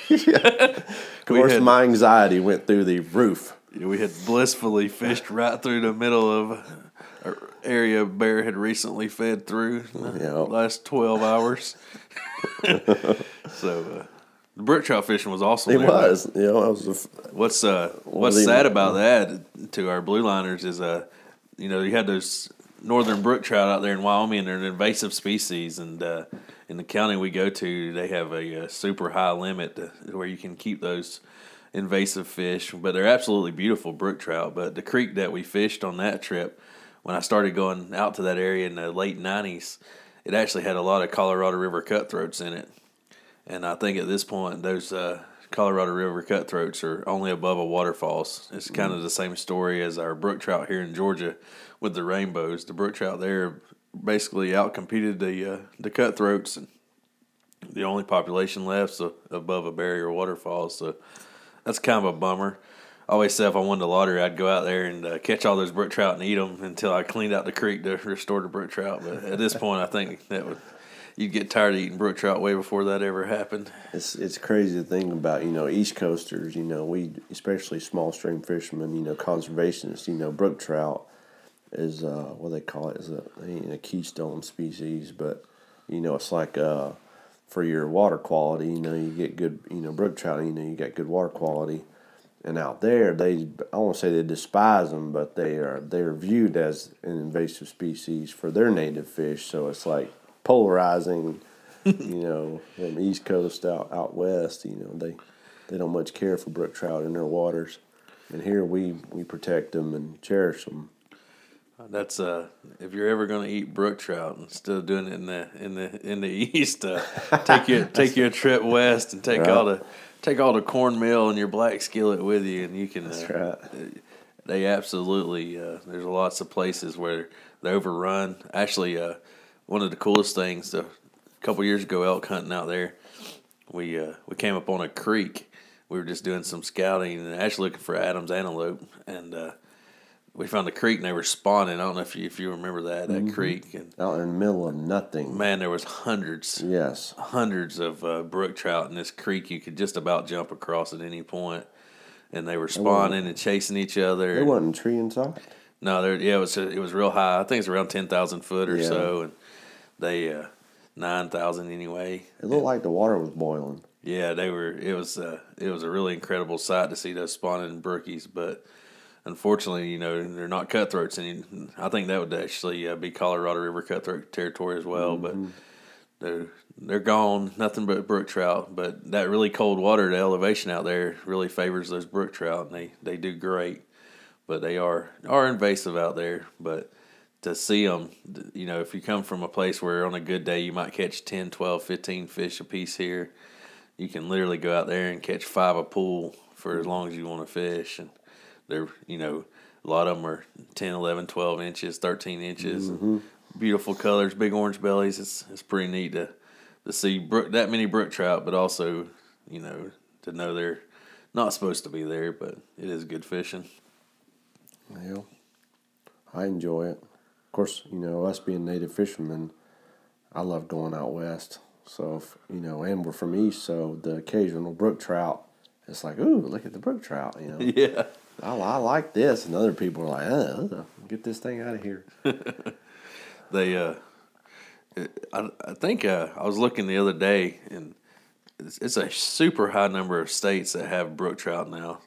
(laughs) Of course, had- my anxiety went through the roof. we had blissfully fished right through the middle of area bear had recently fed through the Yep. last 12 hours. (laughs) so uh, the brook trout fishing was awesome. It there. was, you know, was. A, f- What's uh what's the- sad about that to our blue liners is uh you know you had those northern brook trout out there in Wyoming and they're an invasive species and uh, in the county we go to they have a, uh super high limit to, where you can keep those invasive fish but they're absolutely beautiful brook trout but the creek that we fished on that trip when I started going out to that area in the late 90s it actually had a lot of Colorado River cutthroats in it and I think at this point, those uh, Colorado River cutthroats are only above a waterfalls. It's kind of the same story as our brook trout here in Georgia with the rainbows. The brook trout there basically outcompeted the uh, the cutthroats, and the only population left is above a barrier waterfall. So that's kind of a bummer. Always said if I won the lottery, I'd go out there and uh, catch all those brook trout and eat them until I cleaned out the creek to restore the brook trout. But at this point, I think that would you'd get tired of eating brook trout way before that ever happened. it's it's crazy to think about. You know, East Coasters. You know, we especially small stream fishermen. You know, conservationists. You know, brook trout is uh, what they call it is a, a keystone species, but you know, it's like uh, for your water quality. You know, you get good. You know, brook trout. You know, you get good water quality. And out there, they I won't say they despise them, but they are they're viewed as an invasive species for their native fish. So it's like polarizing. you (laughs) know, from East Coast out out west, you know they they don't much care for brook trout in their waters, and here we we protect them and cherish them. That's uh, if you're ever going to eat brook trout instead of doing it in the in the in the (laughs) east, uh, take your (laughs) take your trip west and take Right. all the take all the cornmeal and your black skillet with you, and you can. That's uh, right. They absolutely. Uh, there's lots of places where they overrun. Actually, uh, one of the coolest things. Uh, a couple years ago, elk hunting out there, we uh, we came up on a creek. We were just doing some scouting and actually looking for Adams antelope, and uh, we found a creek and they were spawning. I don't know if you if you remember that that creek. And Out in the middle of nothing. man, there was hundreds Yes, hundreds of uh, brook trout in this creek. You could just about jump across at any point, and they were spawning and chasing each other. there wasn't tree inside. No, there. Yeah, it was. It was real high. I think it's around ten thousand foot or Yeah. so, and they uh, nine thousand anyway. It looked like the water was boiling. Yeah, they were. It was. Uh, it was a really incredible sight to see those spawning brookies, but unfortunately, you know, they're not cutthroats, and I think that would actually uh, be Colorado River cutthroat territory as well. But they're they're gone. Nothing but brook trout. But that really cold water, the elevation out there, really favors those brook trout, and they they do great. But they are are invasive out there. But to see them, you know, if you come from a place where on a good day you might catch 10, 12, 15 fish a piece here, you can literally go out there and catch five a pool for as long as you want to fish. And they're, you know, a lot of them are 10, 11, 12 inches, 13 inches. And mm-hmm. beautiful colors, big orange bellies. It's, it's pretty neat to, to see brook, that many brook trout, but also, you know, to know they're not supposed to be there, but it is good fishing. Yeah, I enjoy it. Of course, you know us being native fishermen, I love going out west. So if, you know, and we're from east, so the occasional brook trout, it's like, ooh, look at the brook trout. You know, (laughs) Yeah. I, I like this, and other people are like, get this thing out of here. (laughs) they uh I, I think uh, I was looking the other day and it's, it's a super high number of states that have brook trout now.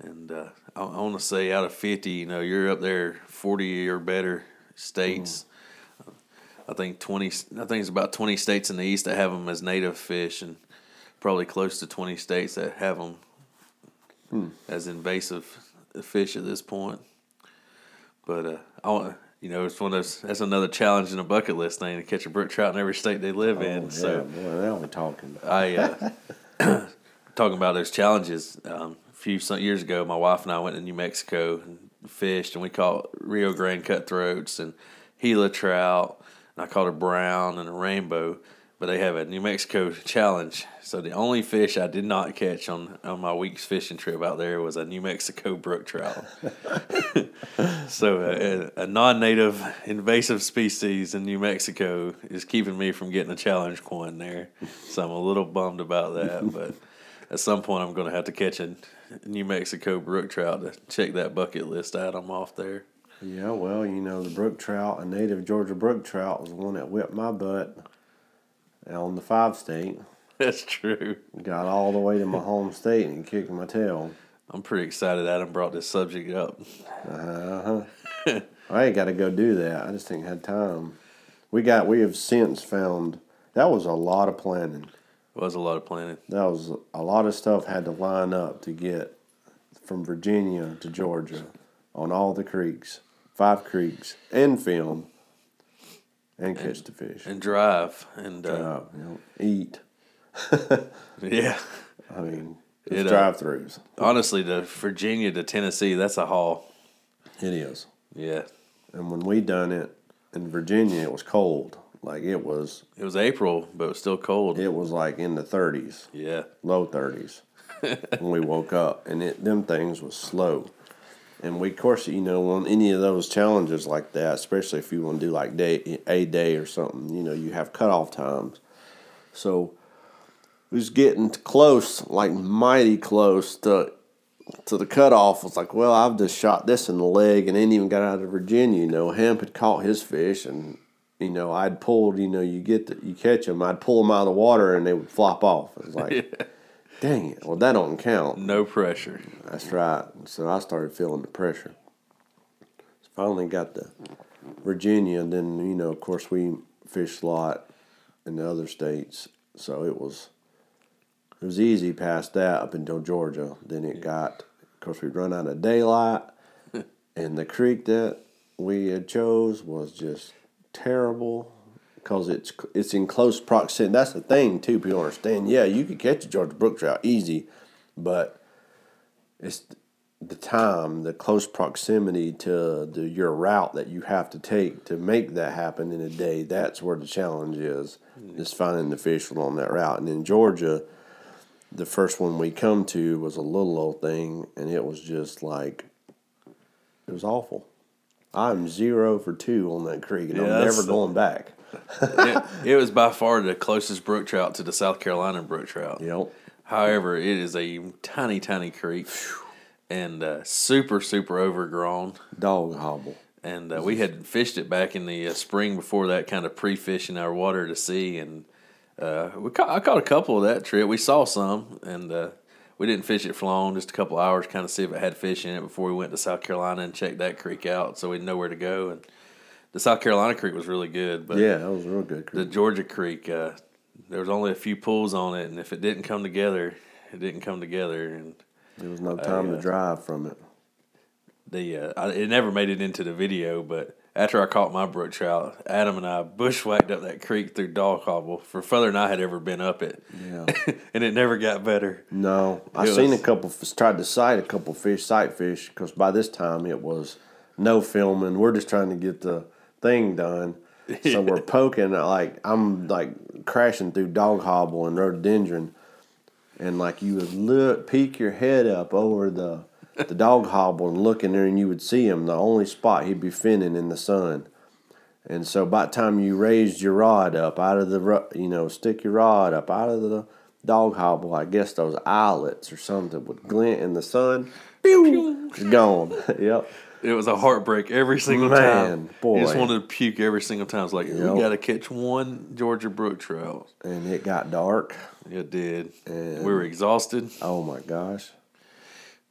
And uh, I, I want to say out of 50 you know you're up there 40 or better states. I think 20 I think it's about 20 states in the east that have them as native fish and probably close to 20 states that have them as invasive fish at this point but uh, I want you know it's one of those. That's another challenge in a bucket list thing to catch a brook trout in every state they live Oh, in. yeah, So boy, now we're talking. I uh, (coughs) talking about those challenges. Um, a few some years ago, my wife and I went to New Mexico and fished, and we caught Rio Grande cutthroats and Gila trout, and I caught a brown and a rainbow. But they have a New Mexico challenge. So the only fish I did not catch on, on my week's fishing trip out there was a New Mexico brook trout. (laughs) so a, a non-native invasive species in New Mexico is keeping me from getting a challenge coin there. So I'm a little bummed about that. (laughs) But at some point, I'm going to have to catch a New Mexico brook trout to check that bucket list out. I'm off there. Yeah, well, you know, the brook trout, a native Georgia brook trout, was the one that whipped my butt on the five state. That's true. Got all the way to my home state and kicked my tail. I'm pretty excited Adam brought this subject up. Uh huh. I ain't got to go do that. I just ain't had time. We got. We have since found that was a lot of planning. It was a lot of planning. That was a lot of stuff had to line up to get from Virginia to Georgia on all the creeks, five creeks, and film, and catch the fish and drive and uh, uh, you know, eat. (laughs) yeah. I mean, it's It, uh, drive-throughs. Honestly, the Virginia to Tennessee, that's a haul. It is. Yeah. And when we done it in Virginia, it was cold. Like it was, It was April, but it was still cold. it was like in the thirties, Yeah. low thirties, (laughs) when we woke up, and it them things was slow. And we, of course, you know, on any of those challenges like that, especially if you want to do like day a day or something, you know, you have cutoff times. So it was getting close, like mighty close to to the cutoff. I was like, well, I've just shot this in the leg and ain't even got out of Virginia. You know, Hamp had caught his fish, and you know, I'd pulled. You know, you get the, you catch them, I'd pull them out of the water, and they would flop off. I was like, (laughs) dang it, well, that don't count. No pressure. That's right. So I started feeling the pressure. Finally got to Virginia, and then you know, of course, we fished a lot in the other states, so it was it was easy past that up until Georgia. Then it got, of course, we'd run out of daylight, (laughs) and the creek that we had chose was just terrible because it's it's in close proximity. That's the thing too. People understand. Yeah, you could catch a Georgia brook trout easy, but it's the time, the close proximity to the your route that you have to take to make that happen in a day. That's where the challenge is. Mm. Is finding the fish along that route. And in Georgia, the first one we come to was a little old thing, and it was just like it was awful. I'm zero for two on that creek, and Yeah, I'm never going back. It, it was by far the closest brook trout to the South Carolina brook trout. Yep. However, it is a tiny, tiny creek and uh, super, super overgrown. Dog hobble. And uh, we had fished it back in the uh, spring before that, kind of pre-fishing our water to see. And uh, we caught, I caught a couple of that trip. We saw some, and uh, we didn't fish it for long, just a couple hours, kind of see if it had fish in it before we went to South Carolina and checked that creek out, so we'd know where to go. And the South Carolina creek was really good, but Yeah, that was a real good the. Georgia Creek, uh, there was only a few pools on it, and if it didn't come together, it didn't come together, and There was no time yeah. to drive from it. the uh, I, it never made it into the video. But after I caught my brook trout, Adam and I bushwhacked up that creek through Dog Hobble for further than I had ever been up it, Yeah. (laughs) and it never got better. No, I seen a couple. Tried to sight a couple fish, sight fish, because by this time it was no filming. We're just trying to get the thing done. So we're (laughs) poking like I'm like crashing through dog hobble and rhododendron, and like you would look, peek your head up over the the dog hobble and look in there, and you would see him. The only spot he'd be finning in the sun. And so by the time you raised your rod up out of the, you know, stick your rod up out of the dog hobble, I guess those eyelets or something would glint in the sun. Pew! It's gone. (laughs) yep. It was a heartbreak every single Man, time. boy. you just wanted to puke every single time. It's like Yep. we got to catch one Georgia brook trout. And it got dark. It did. And- we were exhausted. Oh my gosh.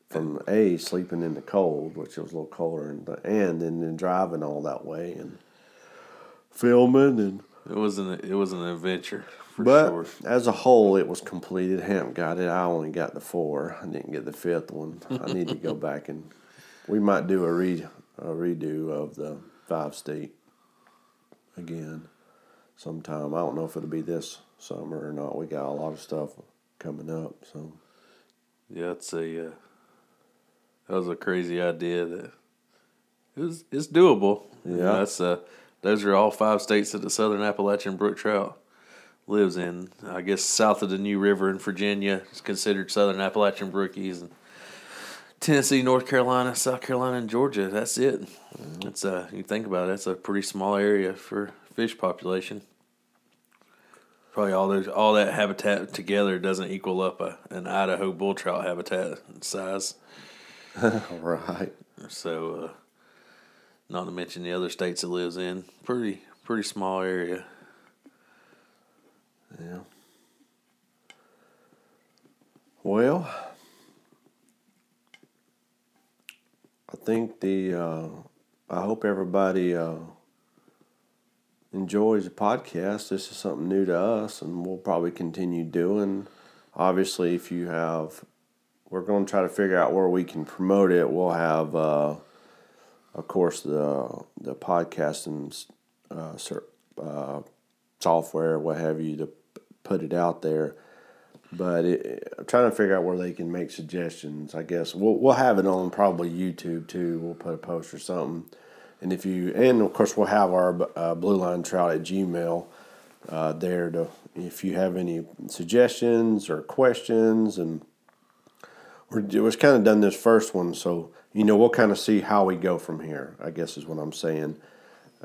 From A, sleeping in the cold, which was a little colder, and, and then, then driving all that way and filming and It was an it was an adventure for But sure. as a whole, it was completed. Hamp got it. I only got the four. I didn't get the fifth one. I need to go (laughs) back and we might do a re a redo of the five state again sometime. I don't know if it'll be this summer or not. We got a lot of stuff coming up. So Yeah, it's a uh, that was a crazy idea that it was it's doable. Yeah. that's uh those are all five states that the Southern Appalachian brook trout lives in. I guess south of the New River in Virginia is considered Southern Appalachian brookies, and Tennessee, North Carolina, South Carolina, and Georgia. That's it. Mm-hmm. It's uh, you think about it, that's a pretty small area for fish population. Probably all those all that habitat together doesn't equal up a, an Idaho bull trout habitat size. (laughs) right. So, uh, not to mention the other states it lives in. Pretty pretty small area. Yeah. Well, I think the uh, I hope everybody uh, enjoys the podcast. This is something new to us, and we'll probably continue doing. Obviously, if you have, we're going to try to figure out where we can promote it. We'll have, uh, of course, the the podcasting uh, uh, software, what have you, to put it out there. But it, I'm trying to figure out where they can make suggestions. I guess we'll we'll have it on probably YouTube too. We'll put a post or something and if you, and of course, we'll have our uh, Blue Line Trout at Gmail uh, there to, if you have any suggestions or questions. And we're, we've kind of done this first one, so, you know, we'll kind of see how we go from here, I guess is what I'm saying.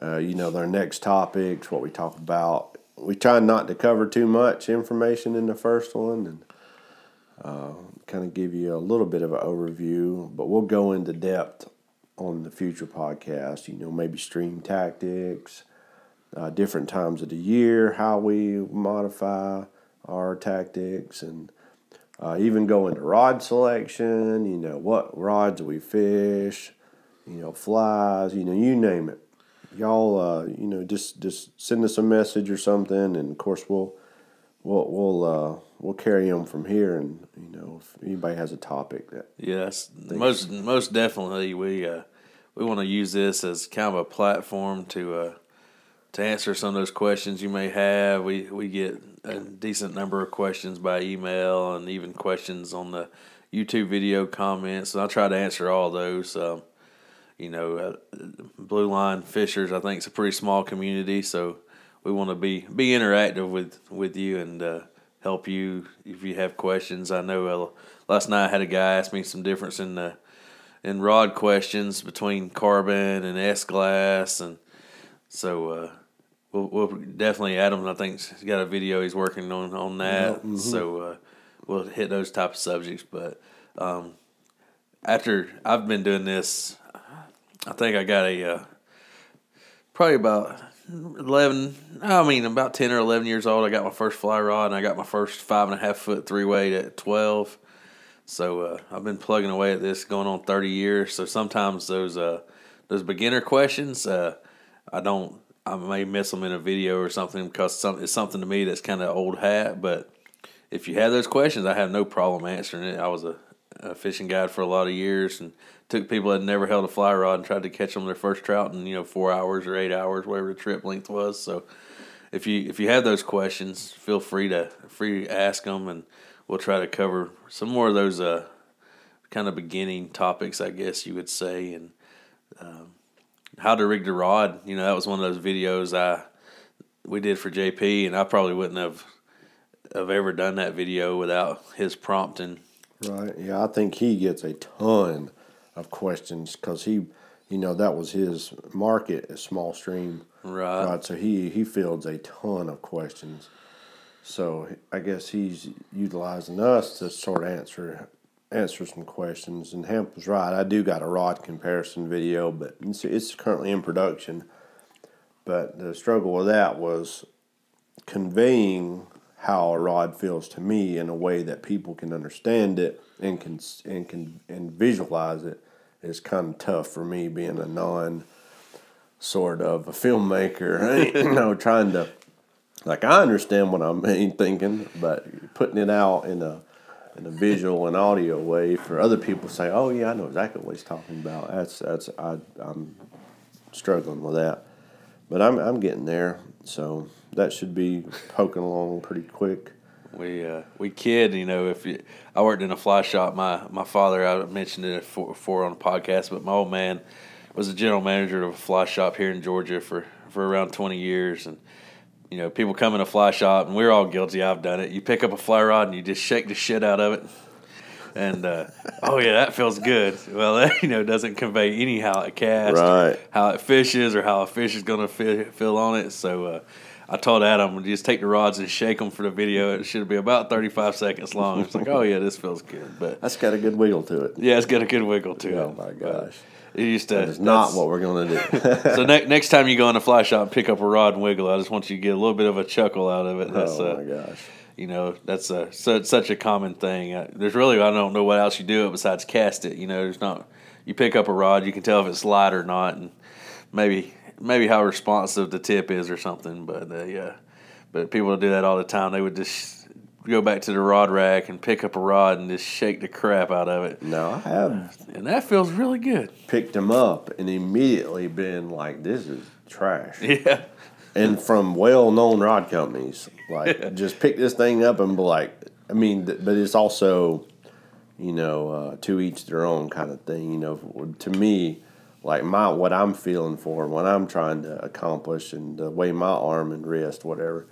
Uh, you know, their next topics, what we talk about. We try not to cover too much information in the first one and uh, kind of give you a little bit of an overview, but we'll go into depth on the future podcast. You know, maybe stream tactics, uh, different times of the year, how we modify our tactics, and uh, even go into rod selection. You know, what rods we fish. You know, flies. You know, you name it. Y'all, uh, you know, just just send us a message or something, and of course we'll we'll we'll uh, we'll carry them from here. And you know, if anybody has a topic that yes, most most definitely we uh, we want to use this as kind of a platform to uh, to answer some of those questions you may have. We we get a decent number of questions by email and even questions on the YouTube video comments, and I'll try to answer all those. Um, you know, uh, Blue Line Fishers, I think it's a pretty small community, so we want to be be interactive with with you and uh, help you if you have questions. I know uh, last night I had a guy ask me some difference in the in rod questions between carbon and S glass, and so uh, we'll, we'll definitely Adam. I think he's got a video he's working on on that. Mm-hmm. So uh, we'll hit those type of subjects. But um, after I've been doing this, I think I got a uh, probably about 11 i mean about 10 or 11 years old. I got my first fly rod and i got my first five and a half foot three weight at 12 so uh, i've been plugging away at this going on 30 years. So sometimes those uh, those beginner questions uh, i don't i may miss them in a video or something because some, it's something to me that's kind of old hat. But if you have those questions i have no problem answering it. I was a, a fishing guide for a lot of years and took people that never held a fly rod and tried to catch them their first trout in you know four hours or eight hours, whatever the trip length was. So if you if you have those questions, feel free to free to ask them, and we'll try to cover some more of those uh, kind of beginning topics, I guess you would say, and um, how to rig the rod. You know, that was one of those videos I we did for JP, and I probably wouldn't have have ever done that video without his prompting. Right. Yeah, I think he gets a ton of questions because he, you know, that was his market, a small stream. Right. Right. So he he fields a ton of questions. So I guess he's utilizing us to sort of answer answer some questions. And Hamp was right. I do got a rod comparison video, but it's, it's currently in production. But the struggle with that was conveying how a rod feels to me in a way that people can understand it and can and can and visualize it is kind of tough for me being a non sort of a filmmaker. (laughs) you know, trying to like I understand what I'm thinking, but putting it out in a in a visual and audio way for other people to say, "Oh yeah, I know exactly what he's talking about." That's that's I I'm struggling with that, but I'm I'm getting there. So that should be poking along pretty quick. We uh, we kid, you know. If you, I worked in a fly shop, my my father, I mentioned it before, on the podcast, but my old man was a general manager of a fly shop here in Georgia for for around twenty years, and you know, people come in a fly shop, and we're all guilty. I've done it. You pick up a fly rod and you just shake the shit out of it, and uh, oh yeah, that feels good. Well, (laughs) that you know doesn't convey any how it casts, Right. how it fishes, or how a fish is going to feel on it. So. Uh, I told Adam, just take the rods and shake them for the video. It should be about 35 seconds long. It's like, oh, yeah, this feels good. But That's got a good wiggle to it. yeah, it's got a good wiggle to it. Oh my gosh. It used to. That is not what we're gonna do. (laughs) so ne- next time you go in a fly shop and pick up a rod and wiggle, I just want you to get a little bit of a chuckle out of it. That's, oh uh, my gosh. you know, that's a, so, such a common thing. Uh, there's really, I don't know what else you do it besides cast it. You know, there's not, you pick up a rod, you can tell if it's light or not, and maybe, maybe how responsive the tip is or something. But, uh, yeah, but people do that all the time. They would just go back to the rod rack and pick up a rod and just shake the crap out of it. No, I have And that feels really good. picked them up and immediately been like, "This is trash." (laughs) Yeah. and from well-known rod companies. Like, just pick this thing up and be like, I mean, but it's also, you know, uh, to each their own kind of thing. You know, to me, like my what I'm feeling for, what I'm trying to accomplish, and the way my arm and wrist, whatever,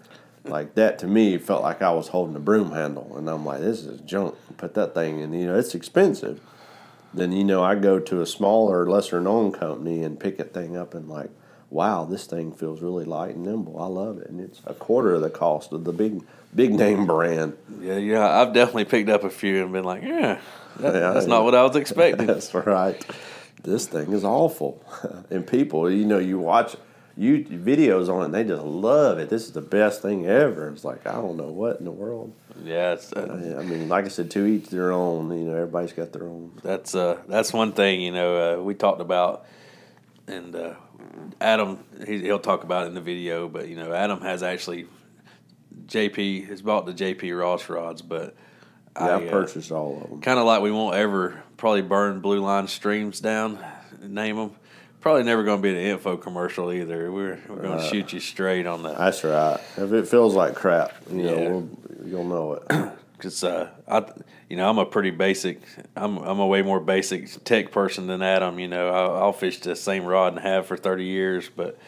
like that to me felt like I was holding a broom handle, and I'm like, this is junk. Put that thing in. You know, it's expensive. Then you know, I go to a smaller, lesser known company and pick that thing up and like wow, this thing feels really light and nimble. I love it, and it's a quarter of the cost of the big big name brand. Yeah, yeah, I've definitely picked up a few and been like, yeah, that, Yeah, that's yeah. not what I was expecting. (laughs) That's right. This thing is awful, (laughs) and people, you know, you watch you videos on it, and they just love it. This is the best thing ever. It's like I don't know what in the world. yeah, it's, uh, I mean, like I said, to each their own. You know, everybody's got their own. that's uh, that's one thing you know uh, we talked about, and uh, Adam he, he'll talk about it in the video, but you know Adam has actually JP has bought the JP Ross rods, but Yeah, I, I've uh, purchased all of them. kind of like we won't ever probably burn blue line streams down, name them. Probably never going to be an info commercial either. We're we're going to shoot you straight on that. That's right. If it feels like crap, you know, Yeah. we'll, you'll know it. (clears throat) because uh, I, you know, I'm a pretty basic. I'm I'm a way more basic tech person than Adam. You know, I'll, I'll fish the same rod and have for 30 years, but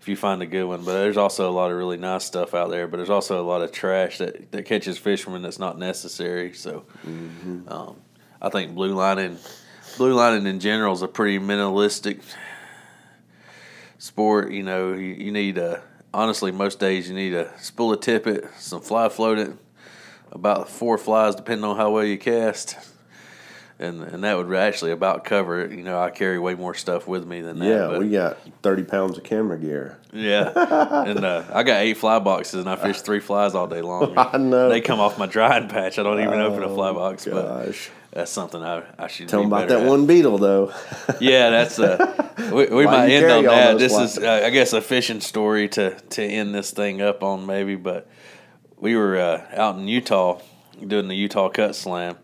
if you find a good one, but there's also a lot of really nice stuff out there. But there's also a lot of trash that, that catches fishermen that's not necessary. So, um, I think blue lining, blue lining in general is a pretty minimalistic sport. You know, you, you need a honestly most days you need a spool of tippet, some fly floatant, about four flies depending on how well you cast. And, and that would actually about cover it. You know, I carry way more stuff with me than that. Yeah, but- we got thirty pounds of camera gear. yeah, (laughs) and uh, I got eight fly boxes, and I fish three flies all day long. (laughs) I know. they come off my drying patch. I don't even open a fly box, but that's something I, I should tell them about that at. one beetle though. (laughs) Yeah, that's uh, we, we might end on that. This flies? is, uh, I guess, a fishing story to to end this thing up on maybe. But we were uh, out in Utah doing the Utah Cut Slam,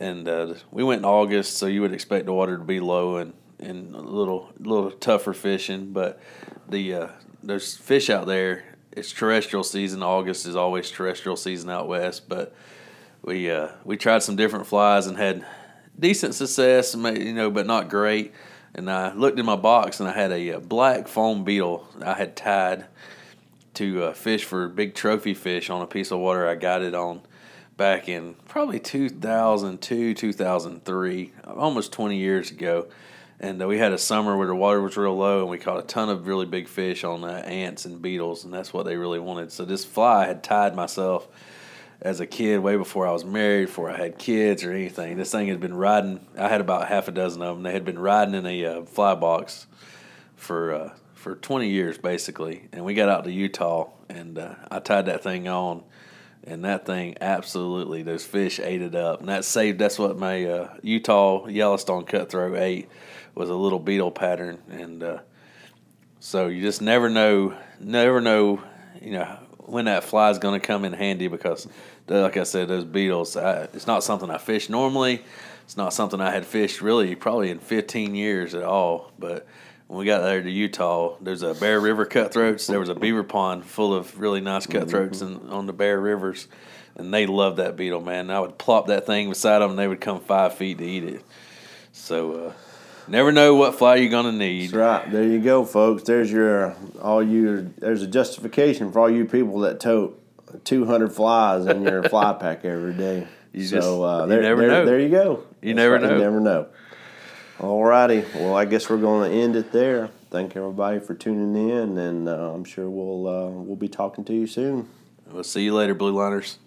and uh, we went in August, so you would expect the water to be low and and a little little tougher fishing. But the uh, there's fish out there. It's terrestrial season. August is always terrestrial season out west, but we uh, we tried some different flies and had decent success, you know, but not great. And I looked in my box and I had a, uh black foam beetle I had tied to uh, fish for big trophy fish on a piece of water I got it on back in probably 2002, 2003, almost 20 years ago. And uh, we had a summer where the water was real low, and we caught a ton of really big fish on uh, ants and beetles, and that's what they really wanted. So this fly had tied myself as a kid, way before I was married, before I had kids or anything. This thing had been riding. I had about half a dozen of them. They had been riding in a uh, fly box for uh, for 20 years basically. And we got out to Utah, and uh, I tied that thing on, and that thing absolutely those fish ate it up. And that saved. That's what my uh, Utah Yellowstone cutthroat ate was a little beetle pattern, and uh, so you just never know, never know, you know, when that fly is going to come in handy because, like I said, those beetles, I, it's not something I fish normally. It's not something I had fished really probably in 15 years at all. But when we got there to Utah, there's a Bear River cutthroats. There was a beaver pond full of really nice cutthroats in, on the Bear Rivers. And they loved that beetle, man. I would plop that thing beside them and they would come five feet to eat it. So, uh, Never know what fly you're gonna need. That's right. There you go, folks. There's your all you. There's a justification for all you people that tote 200 flies in your fly (laughs) pack every day. You so just- uh, you there, never there, know. there you go. You That's never right, know. You never know. All righty. Well, I guess we're going to end it there. Thank everybody for tuning in, and uh, I'm sure we'll uh, we'll be talking to you soon. We'll see you later, Blue Liners.